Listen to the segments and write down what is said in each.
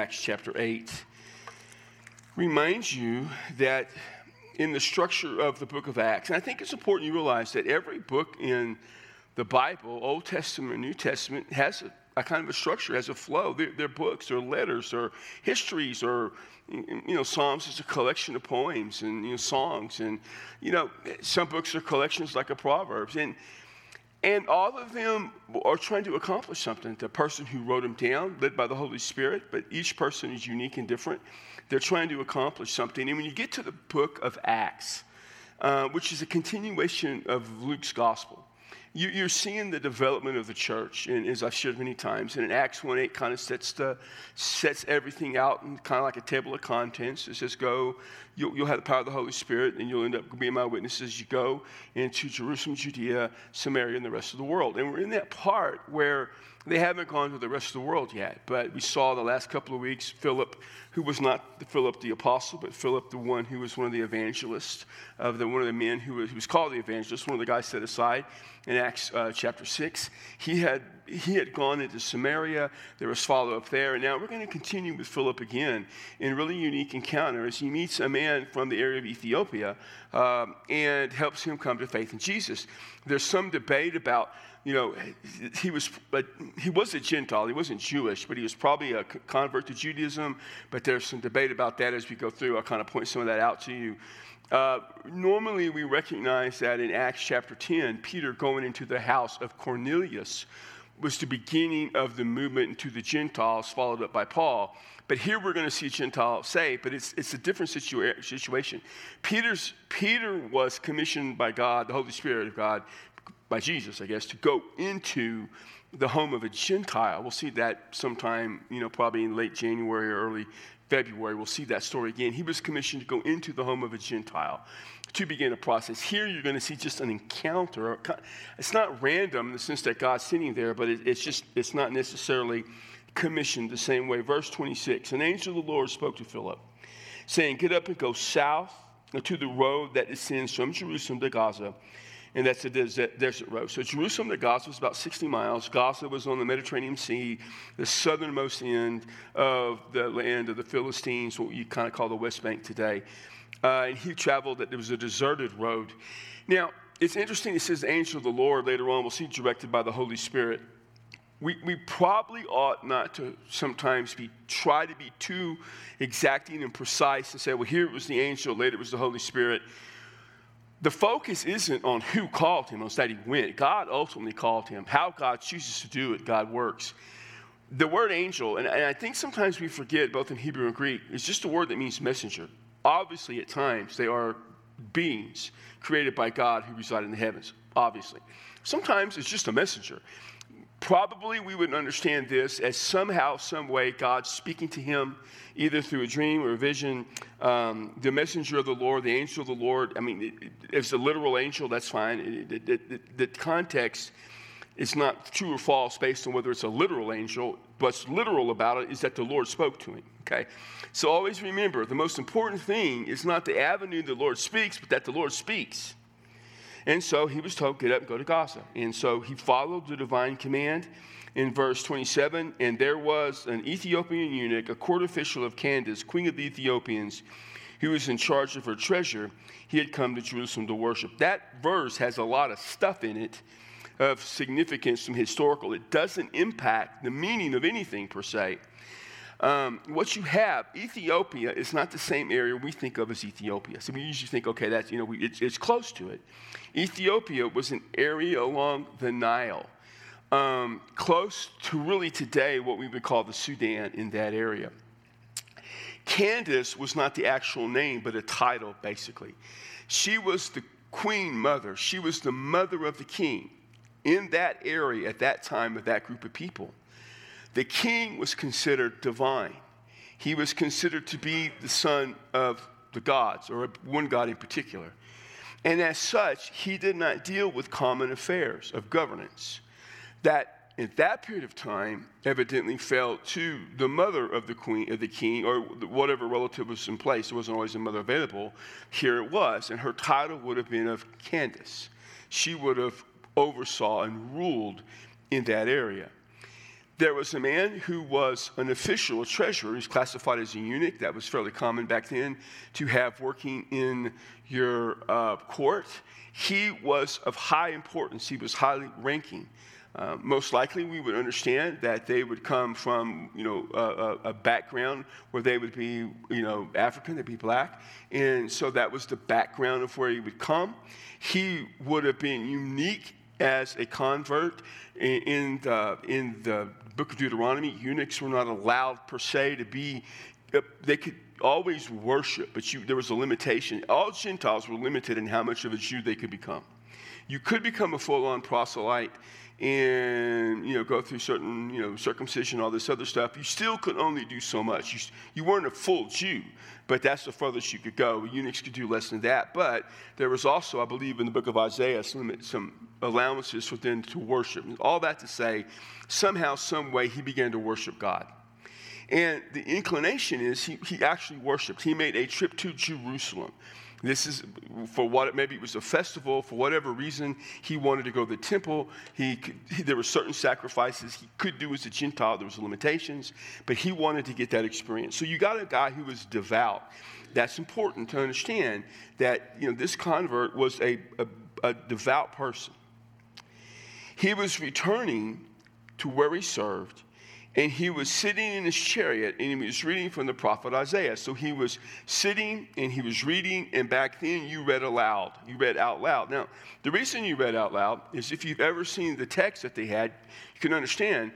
Acts chapter 8 reminds you that in the structure of the book of Acts, and I think it's important you realize that every book in the Bible, Old Testament, New Testament, has a, a kind of a structure, has a flow. They're, they're, books, or letters, or histories, or you know, Psalms is a collection of poems and you know, songs, and you know, some books are collections like a Proverbs, and and all of them are trying to accomplish something. The person who wrote them down, led by the Holy Spirit, but each person is unique and different. They're trying to accomplish something. And when you get to the book of Acts, uh, which is a continuation of Luke's gospel, you, are seeing the development of the church, and as I've shared many times, and in Acts 1 8 kind of sets, the, sets everything out and kind of like a table of contents. It says, Go, you'll, you'll have the power of the Holy Spirit, and you'll end up being my witnesses. You go into Jerusalem, Judea, Samaria, and the rest of the world. And we're in that part where they haven't gone to the rest of the world yet, but we saw the last couple of weeks Philip, who was not Philip the apostle, but Philip the one who was one of the evangelists, of the one of the men who was, who was called the evangelist, one of the guys set aside in Acts uh, chapter six. He had he had gone into Samaria. There was follow up there, and now we're going to continue with Philip again in really unique encounter as he meets a man from the area of Ethiopia um, and helps him come to faith in Jesus. There's some debate about you know, he was, but he was a Gentile. He wasn't Jewish, but he was probably a convert to Judaism. But there's some debate about that as we go through. I'll kind of point some of that out to you. Uh, normally, we recognize that in Acts chapter 10, Peter going into the house of Cornelius was the beginning of the movement into the Gentiles, followed up by Paul. But here we're going to see Gentile saved, but it's, it's a different situa- situation. Peter's, Peter was commissioned by God, the Holy Spirit of God, by Jesus, I guess, to go into the home of a Gentile. We'll see that sometime, you know, probably in late January or early February. We'll see that story again. He was commissioned to go into the home of a Gentile to begin a process. Here you're going to see just an encounter. It's not random in the sense that God's sitting there, but it's just, it's not necessarily commissioned the same way. Verse 26 An angel of the Lord spoke to Philip, saying, Get up and go south to the road that descends from Jerusalem to Gaza and that's the desert road. So Jerusalem to Gaza was about 60 miles. Gaza was on the Mediterranean Sea, the southernmost end of the land of the Philistines, what you kind of call the West Bank today. Uh, and he traveled that there was a deserted road. Now, it's interesting, it says the angel of the Lord later on, we'll see directed by the Holy Spirit. We, we probably ought not to sometimes be try to be too exacting and precise and say, well, here it was the angel, later it was the Holy Spirit the focus isn't on who called him, on that he went. God ultimately called him. How God chooses to do it, God works. The word angel, and, and I think sometimes we forget, both in Hebrew and Greek, is just a word that means messenger. Obviously, at times, they are beings created by God who reside in the heavens, obviously. Sometimes it's just a messenger. Probably we would understand this as somehow, some way, God speaking to him, either through a dream or a vision. Um, the messenger of the Lord, the angel of the Lord. I mean, if it's a literal angel, that's fine. It, it, the context is not true or false based on whether it's a literal angel. What's literal about it is that the Lord spoke to him. Okay, so always remember the most important thing is not the avenue the Lord speaks, but that the Lord speaks. And so he was told, get up and go to Gaza. And so he followed the divine command in verse 27. And there was an Ethiopian eunuch, a court official of Candace, queen of the Ethiopians, who was in charge of her treasure. He had come to Jerusalem to worship. That verse has a lot of stuff in it of significance from historical. It doesn't impact the meaning of anything per se. Um, what you have, Ethiopia is not the same area we think of as Ethiopia. So we usually think, okay, that's, you know, we, it's, it's, close to it. Ethiopia was an area along the Nile, um, close to really today what we would call the Sudan in that area. Candace was not the actual name, but a title, basically. She was the queen mother, she was the mother of the king in that area at that time of that group of people. The king was considered divine. He was considered to be the son of the gods, or one god in particular. And as such, he did not deal with common affairs of governance. That in that period of time evidently fell to the mother of the queen of the king or whatever relative was in place. There wasn't always a mother available. Here it was, and her title would have been of Candace. She would have oversaw and ruled in that area. There was a man who was an official, a treasurer, who's classified as a eunuch. That was fairly common back then to have working in your uh, court. He was of high importance, he was highly ranking. Uh, most likely, we would understand that they would come from, you know, a, a, background where they would be, you know, African, they'd be black, and so that was the background of where he would come. He would have been unique as a convert in, in the, in the book of Deuteronomy. Eunuchs were not allowed per se to be, uh, they could always worship, but you, there was a limitation. All Gentiles were limited in how much of a Jew they could become. You could become a full-on proselyte and you know go through certain you know circumcision all this other stuff. You still could only do so much. You, you weren't a full jew but that's the furthest you could go. Eunuchs could do less than that. But there was also i believe in the book of isaiah some, some allowances them to worship. All that to say somehow some way he began to worship god and the inclination is he, he actually worshiped he made a trip to jerusalem this is for what maybe it was a festival for whatever reason he wanted to go to the temple. He, he, there were certain sacrifices he could do as a Gentile. There was limitations, but he wanted to get that experience. So you got a guy who was devout. That's important to understand that you know this convert was a, a, a devout person. He was returning to where he served and he was sitting in his chariot and he was reading from the prophet Isaiah. So he was sitting and he was reading, and back then you read aloud. You read out loud. Now, the reason you read out loud is if you've ever seen the text that they had, you can understand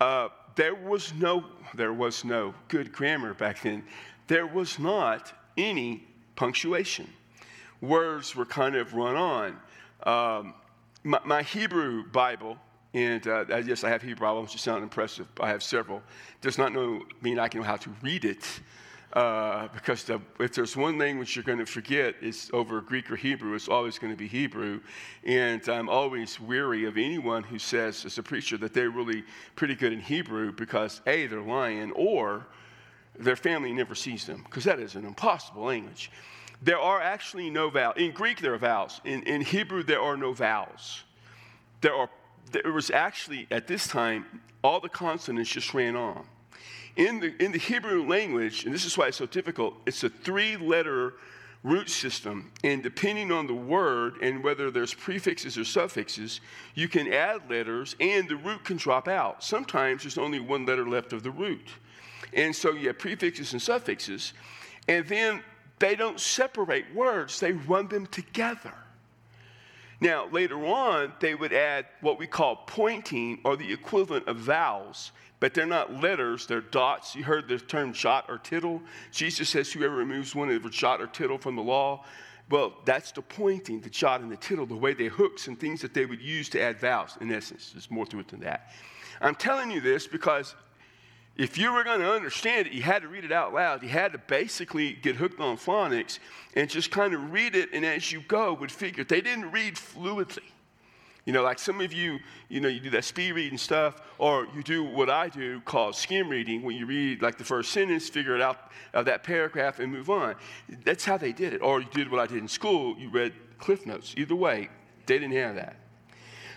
uh, there was no there was no good grammar back then. There was not any punctuation. Words were kind of run on. Um, my, my Hebrew Bible and uh, yes, I have Hebrew Bibles, which sound impressive. I have several. Does not know, mean I can know how to read it. Uh, because the, if there's one language you're going to forget, it's over Greek or Hebrew. It's always going to be Hebrew. And I'm always weary of anyone who says, as a preacher, that they're really pretty good in Hebrew because A, they're lying, or their family never sees them, because that is an impossible language. There are actually no vowels. In Greek, there are vowels. In, in Hebrew, there are no vowels. There are there was actually, at this time, all the consonants just ran on. In the, in the Hebrew language, and this is why it's so difficult, it's a three letter root system. And depending on the word and whether there's prefixes or suffixes, you can add letters and the root can drop out. Sometimes there's only one letter left of the root. And so you have prefixes and suffixes. And then they don't separate words, they run them together. Now, later on, they would add what we call pointing or the equivalent of vowels, but they're not letters, they're dots. You heard the term jot or tittle. Jesus says, Whoever removes one of the jot or tittle from the law, well, that's the pointing, the jot and the tittle, the way they hooks and things that they would use to add vowels. In essence, there's more to it than that. I'm telling you this because if you were going to understand it, you had to read it out loud. You had to basically get hooked on phonics and just kind of read it, and as you go, would figure. They didn't read fluidly. You know, like some of you, you know, you do that speed reading stuff, or you do what I do called skim reading, when you read like the first sentence, figure it out of that paragraph, and move on. That's how they did it. Or you did what I did in school, you read Cliff Notes. Either way, they didn't have that.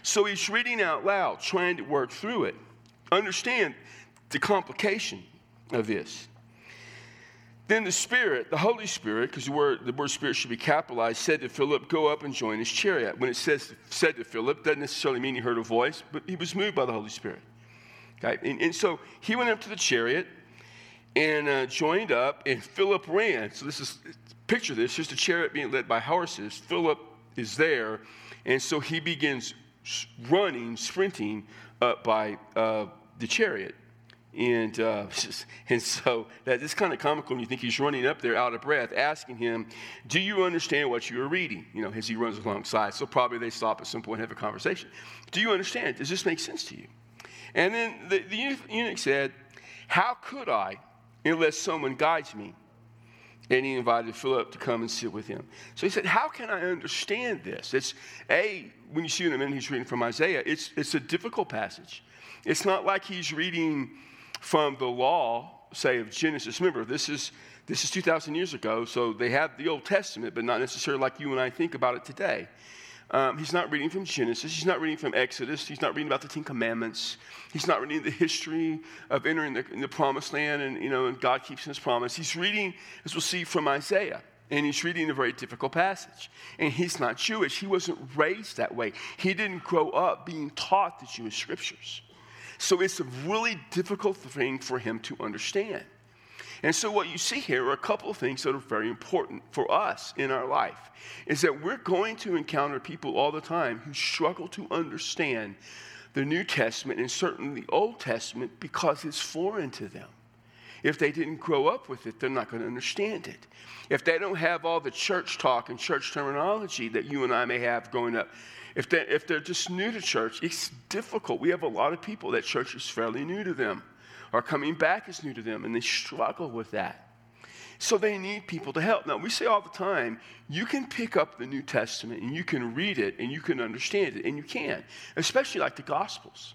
So he's reading out loud, trying to work through it. Understand, the complication of this. Then the Spirit, the Holy Spirit, because the word, the word Spirit should be capitalized, said to Philip, Go up and join his chariot. When it says said to Philip, doesn't necessarily mean he heard a voice, but he was moved by the Holy Spirit. Okay? And, and so he went up to the chariot and uh, joined up, and Philip ran. So this is picture this, just a chariot being led by horses. Philip is there, and so he begins running, sprinting up by uh, the chariot. And, uh, and so that is kind of comical when you think he's running up there out of breath, asking him, Do you understand what you are reading? You know, as he runs alongside. So probably they stop at some point and have a conversation. Do you understand? Does this make sense to you? And then the, the eunuch said, How could I unless someone guides me? And he invited Philip to come and sit with him. So he said, How can I understand this? It's A, when you see in a minute he's reading from Isaiah, it's, it's a difficult passage. It's not like he's reading from the law, say, of Genesis. Remember, this is, this is 2,000 years ago, so they have the Old Testament, but not necessarily like you and I think about it today. Um, he's not reading from Genesis. He's not reading from Exodus. He's not reading about the Ten Commandments. He's not reading the history of entering the, the promised land and, you know, and God keeps his promise. He's reading, as we'll see, from Isaiah. And he's reading a very difficult passage. And he's not Jewish. He wasn't raised that way. He didn't grow up being taught the Jewish scriptures. So it's a really difficult thing for him to understand. And so, what you see here are a couple of things that are very important for us in our life is that we're going to encounter people all the time who struggle to understand the New Testament and certainly the Old Testament because it's foreign to them. If they didn't grow up with it, they're not going to understand it. If they don't have all the church talk and church terminology that you and I may have growing up, if, they, if they're just new to church, it's difficult. We have a lot of people that church is fairly new to them or coming back is new to them, and they struggle with that. So they need people to help. Now, we say all the time, you can pick up the New Testament and you can read it and you can understand it, and you can, especially like the Gospels.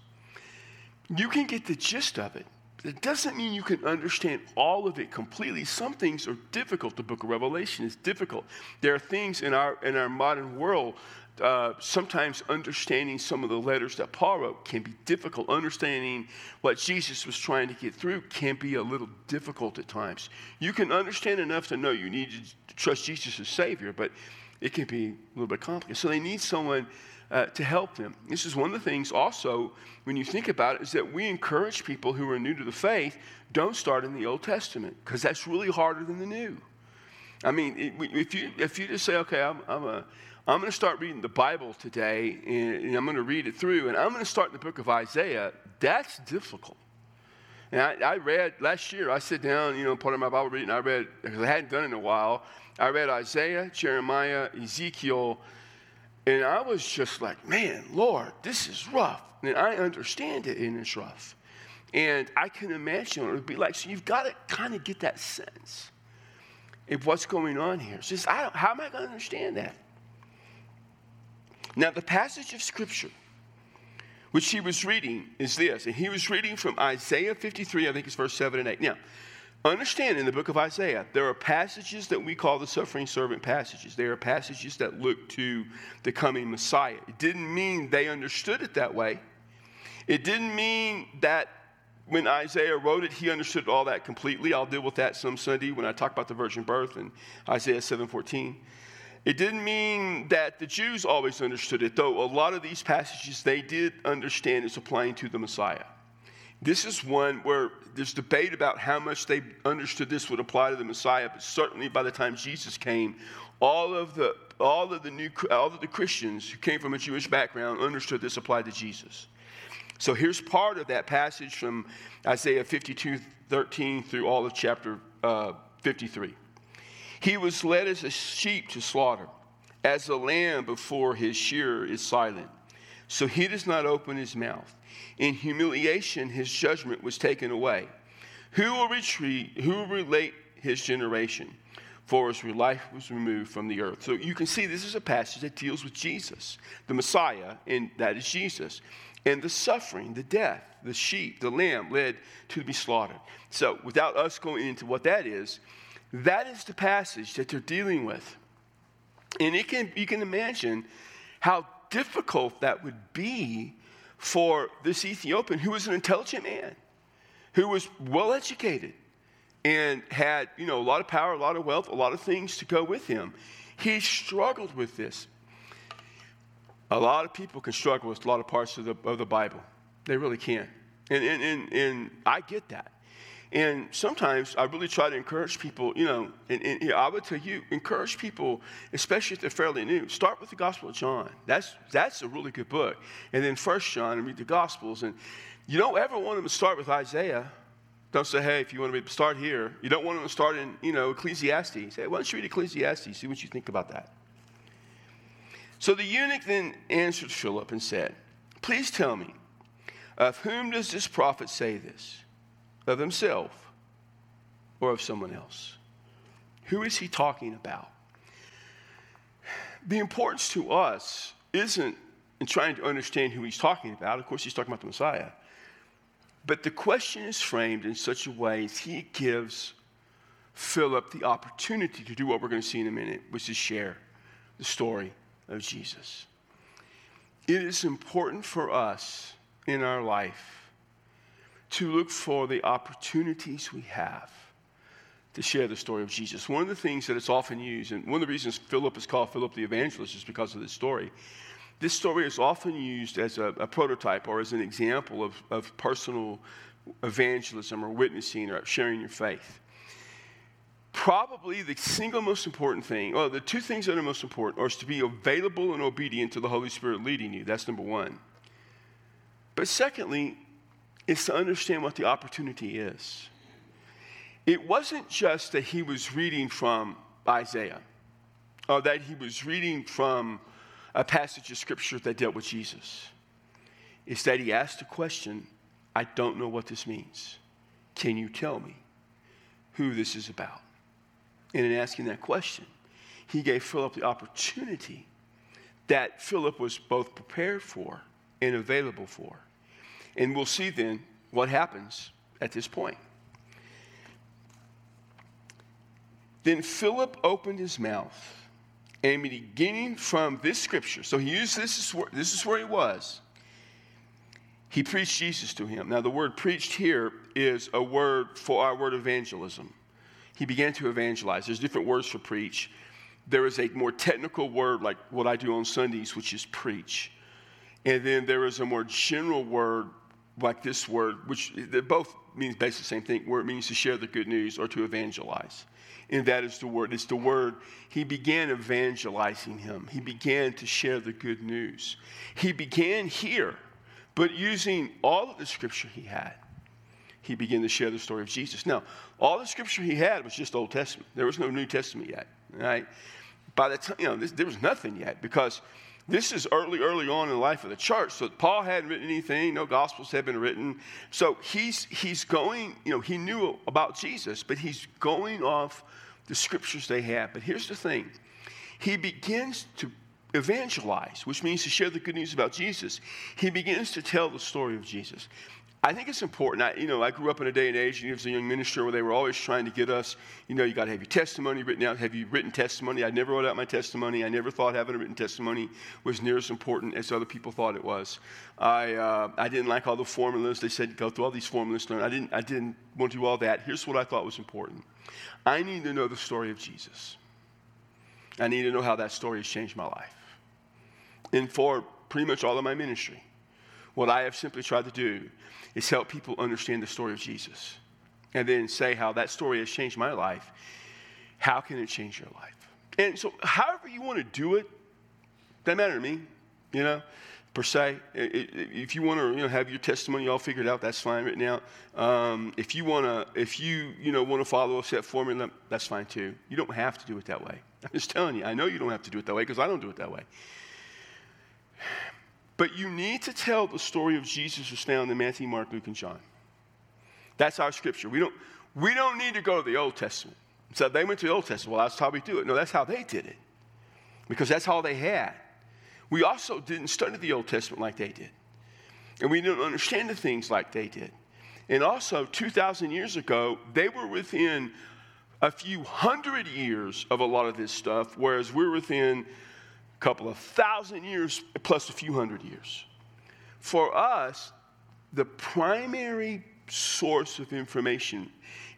You can get the gist of it. It doesn't mean you can understand all of it completely. Some things are difficult. The book of Revelation is difficult. There are things in our, in our modern world uh, sometimes understanding some of the letters that Paul wrote can be difficult. Understanding what Jesus was trying to get through can be a little difficult at times. You can understand enough to know you need to trust Jesus as Savior, but it can be a little bit complicated. So they need someone uh, to help them. This is one of the things also, when you think about it, is that we encourage people who are new to the faith don't start in the Old Testament because that's really harder than the New. I mean, if you, if you just say, okay, I'm, I'm a I'm going to start reading the Bible today, and I'm going to read it through, and I'm going to start in the book of Isaiah. That's difficult. And I, I read last year, I sit down, you know, part of my Bible reading, I read, because I hadn't done it in a while, I read Isaiah, Jeremiah, Ezekiel, and I was just like, man, Lord, this is rough. And I understand it, and it's rough. And I can imagine what it would be like. So you've got to kind of get that sense of what's going on here. It's just, how am I going to understand that? Now, the passage of Scripture which he was reading is this, and he was reading from Isaiah 53, I think it's verse 7 and 8. Now, understand in the book of Isaiah, there are passages that we call the suffering servant passages. There are passages that look to the coming Messiah. It didn't mean they understood it that way. It didn't mean that when Isaiah wrote it, he understood all that completely. I'll deal with that some Sunday when I talk about the virgin birth in Isaiah 7:14. It didn't mean that the Jews always understood it, though a lot of these passages they did understand as applying to the Messiah. This is one where there's debate about how much they understood this would apply to the Messiah, but certainly by the time Jesus came, all of the all of the new all of the Christians who came from a Jewish background understood this applied to Jesus. So here's part of that passage from Isaiah 52, 13 through all of chapter uh, 53. He was led as a sheep to slaughter, as a lamb before his shearer is silent. So he does not open his mouth. In humiliation, his judgment was taken away. Who will retreat? Who will relate his generation? For his life was removed from the earth. So you can see this is a passage that deals with Jesus, the Messiah, and that is Jesus. And the suffering, the death, the sheep, the lamb led to be slaughtered. So without us going into what that is, that is the passage that they're dealing with. And it can, you can imagine how difficult that would be for this Ethiopian who was an intelligent man, who was well educated and had, you know, a lot of power, a lot of wealth, a lot of things to go with him. He struggled with this. A lot of people can struggle with a lot of parts of the, of the Bible. They really can. And, and, and, and I get that. And sometimes I really try to encourage people, you know, and, and I would tell you, encourage people, especially if they're fairly new, start with the Gospel of John. That's, that's a really good book. And then First John and read the Gospels. And you don't ever want them to start with Isaiah. Don't say, hey, if you want to start here. You don't want them to start in, you know, Ecclesiastes. Say, why don't you read Ecclesiastes? See what you think about that. So the eunuch then answered Philip and said, Please tell me, of whom does this prophet say this? Of himself or of someone else? Who is he talking about? The importance to us isn't in trying to understand who he's talking about. Of course, he's talking about the Messiah. But the question is framed in such a way as he gives Philip the opportunity to do what we're going to see in a minute, which is share the story of Jesus. it is important for us in our life to look for the opportunities we have to share the story of Jesus. One of the things that it's often used, and one of the reasons Philip is called Philip the Evangelist is because of this story. This story is often used as a, a prototype or as an example of, of personal evangelism or witnessing or sharing your faith. Probably the single most important thing, or the two things that are most important, are to be available and obedient to the Holy Spirit leading you. That's number one. But secondly, is to understand what the opportunity is it wasn't just that he was reading from Isaiah or that he was reading from a passage of scripture that dealt with Jesus. It's that he asked a question I don't know what this means. Can you tell me who this is about? And in asking that question, he gave Philip the opportunity that Philip was both prepared for and available for. And we'll see then what happens at this point. Then Philip opened his mouth, and beginning from this scripture, so he used this this is where he was. He preached Jesus to him. Now, the word preached here is a word for our word evangelism. He began to evangelize. There's different words for preach. There is a more technical word, like what I do on Sundays, which is preach. And then there is a more general word, like this word, which both means basically the same thing, where it means to share the good news or to evangelize and that is the word. It's the word. He began evangelizing him, he began to share the good news. He began here, but using all of the scripture he had, he began to share the story of Jesus. Now, all the scripture he had was just Old Testament, there was no New Testament yet, right? By the time, you know, this, there was nothing yet because this is early, early on in the life of the church. So Paul hadn't written anything, no gospels had been written. So he's he's going, you know, he knew about Jesus, but he's going off the scriptures they have. But here's the thing he begins to evangelize, which means to share the good news about Jesus. He begins to tell the story of Jesus. I think it's important. I, you know, I grew up in a day and age, and as a young minister, where they were always trying to get us, you know, you got to have your testimony written out. Have you written testimony? I never wrote out my testimony. I never thought having a written testimony was near as important as other people thought it was. I, uh, I didn't like all the formulas. They said go through all these formulas. I didn't, I didn't want to do all that. Here's what I thought was important. I need to know the story of Jesus. I need to know how that story has changed my life. And for pretty much all of my ministry, what I have simply tried to do is help people understand the story of Jesus and then say how that story has changed my life. How can it change your life? And so, however you want to do it, doesn't matter to me, you know, per se. If you want to, you know, have your testimony all figured out, that's fine right now. Um, if you want to, if you, you know, want to follow a set formula, that's fine too. You don't have to do it that way. I'm just telling you, I know you don't have to do it that way because I don't do it that way. But you need to tell the story of Jesus as found in Matthew, Mark, Luke, and John. That's our scripture. We don't, we don't need to go to the Old Testament. So they went to the Old Testament. Well, that's how we do it. No, that's how they did it. Because that's all they had. We also didn't study the Old Testament like they did. And we didn't understand the things like they did. And also, 2,000 years ago, they were within a few hundred years of a lot of this stuff, whereas we're within couple of thousand years plus a few hundred years. For us, the primary source of information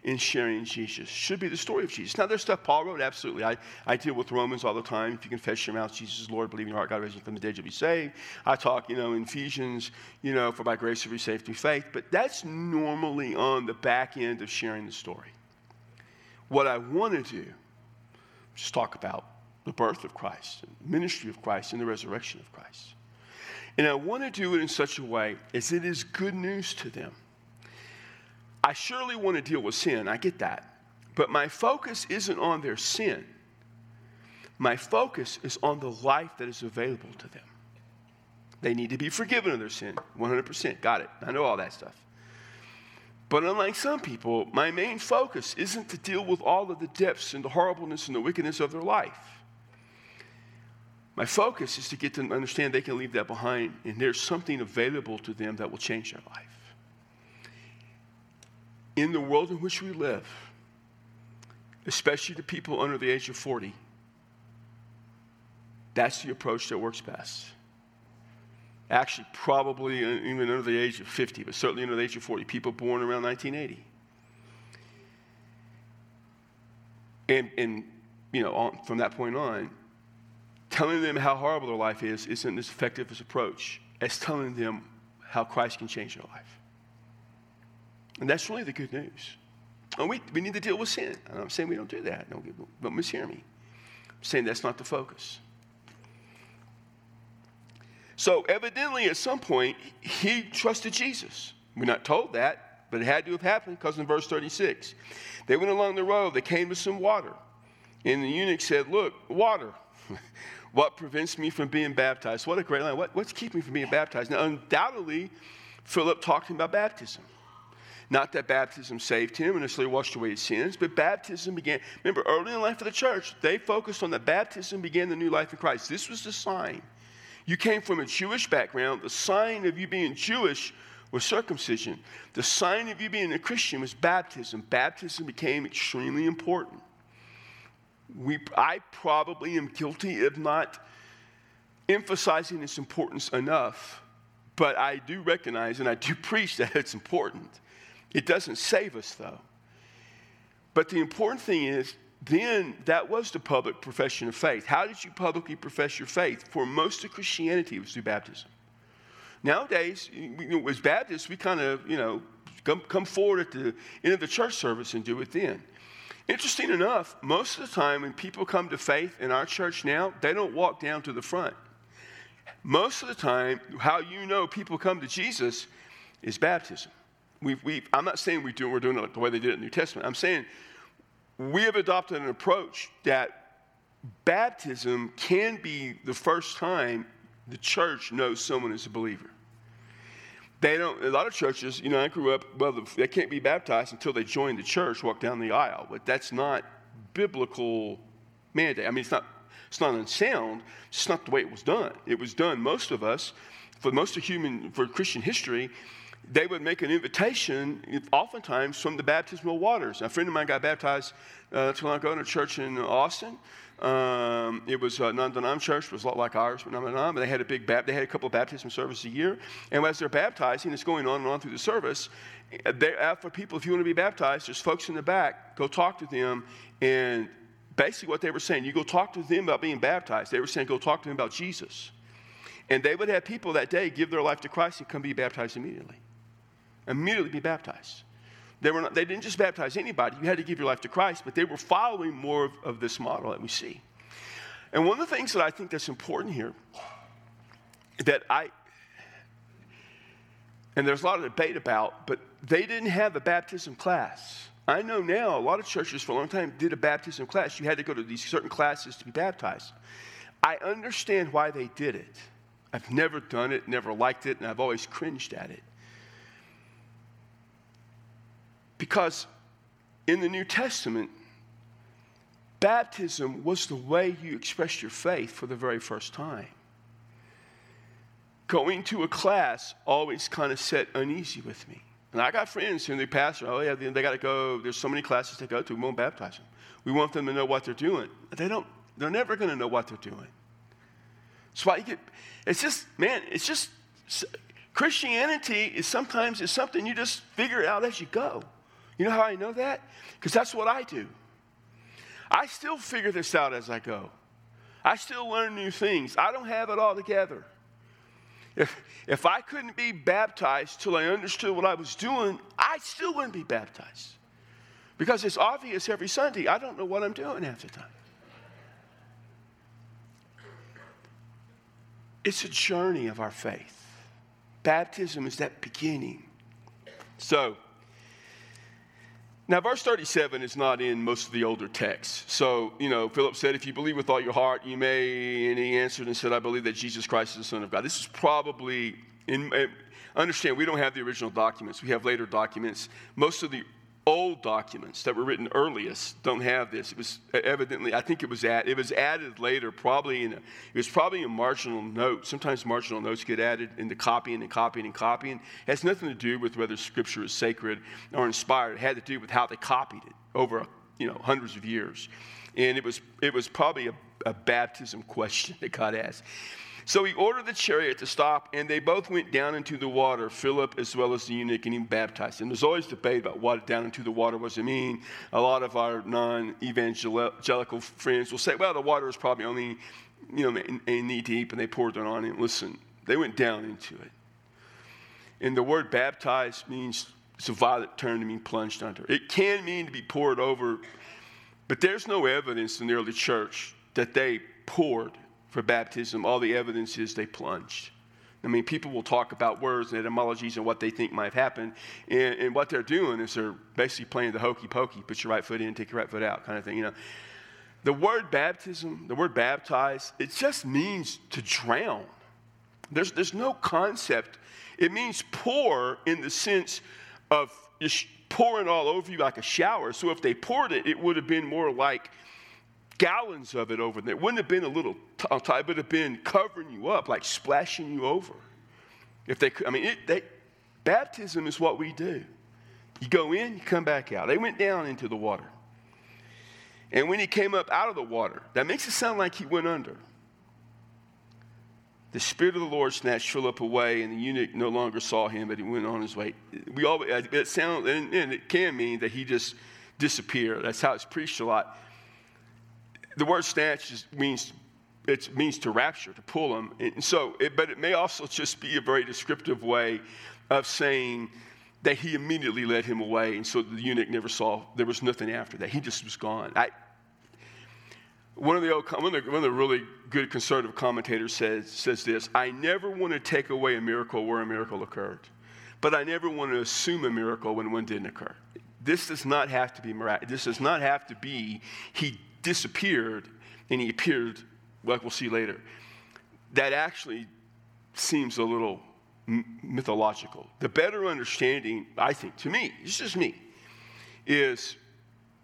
in sharing Jesus should be the story of Jesus. Now, there's stuff Paul wrote, absolutely. I, I deal with Romans all the time. If you confess your mouth, Jesus is Lord, believe in your heart, God raised him from the dead, you'll be saved. I talk, you know, in Ephesians, you know, for by grace you be saved through faith. But that's normally on the back end of sharing the story. What I want to do just talk about the birth of Christ, the ministry of Christ, and the resurrection of Christ. And I want to do it in such a way as it is good news to them. I surely want to deal with sin, I get that. But my focus isn't on their sin. My focus is on the life that is available to them. They need to be forgiven of their sin, 100%. Got it. I know all that stuff. But unlike some people, my main focus isn't to deal with all of the depths and the horribleness and the wickedness of their life. My focus is to get them to understand they can leave that behind and there's something available to them that will change their life. In the world in which we live, especially to people under the age of 40, that's the approach that works best. Actually, probably even under the age of 50, but certainly under the age of 40. People born around 1980. And, and you know, on, from that point on, telling them how horrible their life is isn't as effective as approach as telling them how Christ can change their life. And that's really the good news. And we, we need to deal with sin. I'm saying we don't do that. Don't, don't mishear me. I'm saying that's not the focus. So, evidently, at some point, he trusted Jesus. We're not told that, but it had to have happened because in verse 36, they went along the road, they came to some water. And the eunuch said, Look, water. what prevents me from being baptized? What a great line. What, what's keeping me from being baptized? Now, undoubtedly, Philip talked about baptism. Not that baptism saved him and necessarily washed away his sins, but baptism began. Remember, early in the life of the church, they focused on the baptism began the new life in Christ. This was the sign you came from a Jewish background. The sign of you being Jewish was circumcision. The sign of you being a Christian was baptism. Baptism became extremely important. We, I probably am guilty of not emphasizing its importance enough, but I do recognize and I do preach that it's important. It doesn't save us, though. But the important thing is then that was the public profession of faith. How did you publicly profess your faith? For most of Christianity, it was through baptism. Nowadays, as Baptists, we kind of, you know, come, come forward at the end of the church service and do it then. Interesting enough, most of the time when people come to faith in our church now, they don't walk down to the front. Most of the time, how you know people come to Jesus is baptism. We've, we've, I'm not saying we do, we're doing it the way they did it in the New Testament. I'm saying we have adopted an approach that baptism can be the first time the church knows someone is a believer. They don't, a lot of churches, you know, I grew up, well, they can't be baptized until they join the church, walk down the aisle. But that's not biblical mandate. I mean, it's not, it's not unsound, it's not the way it was done. It was done, most of us, for most of human, for Christian history, they would make an invitation, oftentimes from the baptismal waters. A friend of mine got baptized uh, too long ago a church in Austin. Um, it was a non-denominational church. It was a lot like ours, but non But they had a big, they had a couple of baptism services a year. And as they're baptizing, it's going on and on through the service. They ask for people, if you want to be baptized, there's folks in the back. Go talk to them. And basically, what they were saying, you go talk to them about being baptized. They were saying, go talk to them about Jesus. And they would have people that day give their life to Christ and come be baptized immediately immediately be baptized. They, were not, they didn't just baptize anybody, you had to give your life to Christ, but they were following more of, of this model that we see. And one of the things that I think that's important here, that I, and there's a lot of debate about, but they didn't have a baptism class. I know now a lot of churches for a long time did a baptism class. You had to go to these certain classes to be baptized. I understand why they did it. I've never done it, never liked it, and I've always cringed at it. Because in the New Testament, baptism was the way you expressed your faith for the very first time. Going to a class always kind of set uneasy with me. And I got friends who they pastor, oh yeah, they got to go, there's so many classes to go to, we won't baptize them. We want them to know what they're doing. They don't, they're never going to know what they're doing. That's why you get, it's just, man, it's just, Christianity is sometimes is something you just figure out as you go. You know how I know that? Because that's what I do. I still figure this out as I go. I still learn new things. I don't have it all together. If, if I couldn't be baptized till I understood what I was doing, I still wouldn't be baptized. Because it's obvious every Sunday, I don't know what I'm doing half the time. It's a journey of our faith. Baptism is that beginning. So, now, verse 37 is not in most of the older texts. So, you know, Philip said, If you believe with all your heart, you may. And he answered and said, I believe that Jesus Christ is the Son of God. This is probably, in, understand, we don't have the original documents. We have later documents. Most of the old documents that were written earliest don't have this. It was evidently, I think it was added, it was added later, probably in a, it was probably a marginal note. Sometimes marginal notes get added into copying and copying and copying. It has nothing to do with whether scripture is sacred or inspired. It had to do with how they copied it over you know, hundreds of years. And it was, it was probably a, a baptism question that God asked. So he ordered the chariot to stop, and they both went down into the water, Philip as well as the eunuch, and he baptized him. There's always debate about what down into the water was. I mean, a lot of our non evangelical friends will say, well, the water is probably only, you know, knee deep, and they poured it on him. Listen, they went down into it. And the word baptized means it's a violent term to mean plunged under. It can mean to be poured over, but there's no evidence in the early church that they poured for baptism, all the evidence is they plunged. I mean, people will talk about words and etymologies and what they think might have happened. And, and, what they're doing is they're basically playing the hokey pokey, put your right foot in, take your right foot out kind of thing, you know. The word baptism, the word baptize, it just means to drown. There's, there's no concept. It means pour in the sense of just pouring all over you like a shower. So if they poured it, it would have been more like gallons of it over there. Wouldn't have been a little tie, it would have been covering you up, like splashing you over. If they, I mean, it, they, baptism is what we do. You go in, you come back out. They went down into the water. And when he came up out of the water, that makes it sound like he went under. The Spirit of the Lord snatched Philip away, and the eunuch no longer saw him, but he went on his way. We always, it sounds, and, and it can mean that he just disappeared. That's how it's preached a lot the word snatch means it means to rapture, to pull them. And so, it, but it may also just be a very descriptive way of saying that he immediately led him away, and so the eunuch never saw. There was nothing after that. He just was gone. I, one of the old, one of the, one of the really good conservative commentators says says this: I never want to take away a miracle where a miracle occurred, but I never want to assume a miracle when one didn't occur. This does not have to be miraculous. This does not have to be he disappeared and he appeared, like we'll see later. That actually seems a little mythological. The better understanding, I think, to me, it's just me, is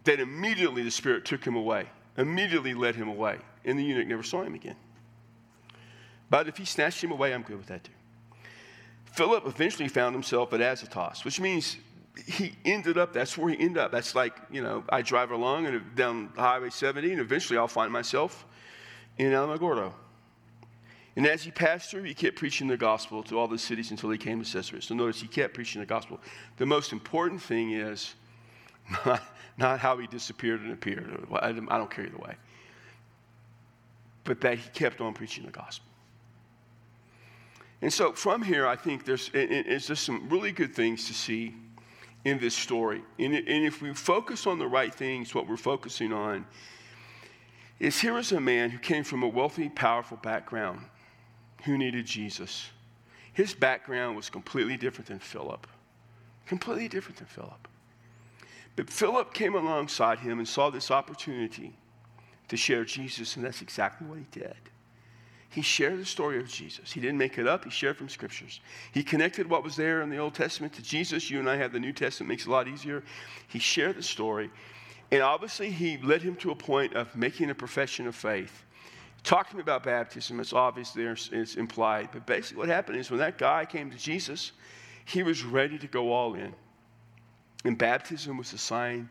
that immediately the Spirit took him away, immediately led him away, and the eunuch never saw him again. But if he snatched him away, I'm good with that too. Philip eventually found himself at Azotus, which means he ended up, that's where he ended up. That's like, you know, I drive along and down Highway 70, and eventually I'll find myself in Alamogordo. And as he passed through, he kept preaching the gospel to all the cities until he came to Caesarea. So notice he kept preaching the gospel. The most important thing is not, not how he disappeared and appeared. I don't care either way. But that he kept on preaching the gospel. And so from here, I think there's, it's just some really good things to see in this story. And, and if we focus on the right things, what we're focusing on is here is a man who came from a wealthy, powerful background who needed Jesus. His background was completely different than Philip. Completely different than Philip. But Philip came alongside him and saw this opportunity to share Jesus, and that's exactly what he did. He shared the story of Jesus. He didn't make it up, he shared from scriptures. He connected what was there in the Old Testament to Jesus. You and I have the New Testament, makes it a lot easier. He shared the story. And obviously, he led him to a point of making a profession of faith. Talk to me about baptism, it's obvious there, it's implied. But basically, what happened is when that guy came to Jesus, he was ready to go all in. And baptism was a sign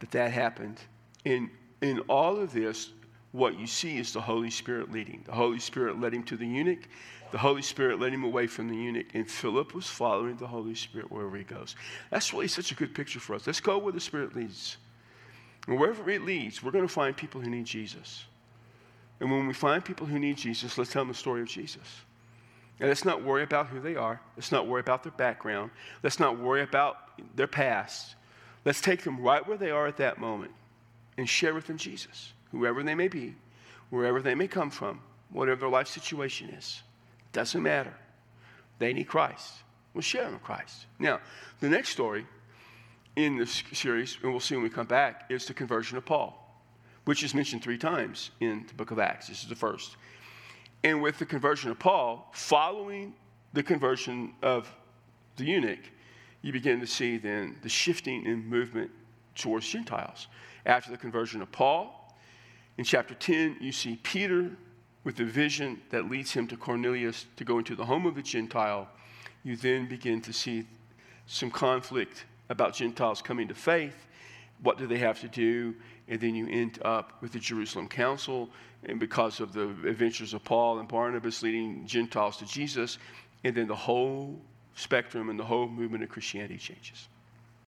that that happened. And in all of this, what you see is the Holy Spirit leading. The Holy Spirit led him to the eunuch. The Holy Spirit led him away from the eunuch. And Philip was following the Holy Spirit wherever he goes. That's really such a good picture for us. Let's go where the Spirit leads. And wherever it leads, we're going to find people who need Jesus. And when we find people who need Jesus, let's tell them the story of Jesus. And let's not worry about who they are. Let's not worry about their background. Let's not worry about their past. Let's take them right where they are at that moment and share with them Jesus whoever they may be, wherever they may come from, whatever their life situation is. Doesn't matter. They need Christ. We'll share them with Christ. Now, the next story in this series, and we'll see when we come back, is the conversion of Paul, which is mentioned three times in the book of Acts. This is the first. And with the conversion of Paul, following the conversion of the eunuch, you begin to see then the shifting in movement towards Gentiles. After the conversion of Paul, in chapter 10, you see Peter with the vision that leads him to Cornelius to go into the home of a Gentile. You then begin to see some conflict about Gentiles coming to faith. what do they have to do? And then you end up with the Jerusalem Council, and because of the adventures of Paul and Barnabas leading Gentiles to Jesus, and then the whole spectrum and the whole movement of Christianity changes.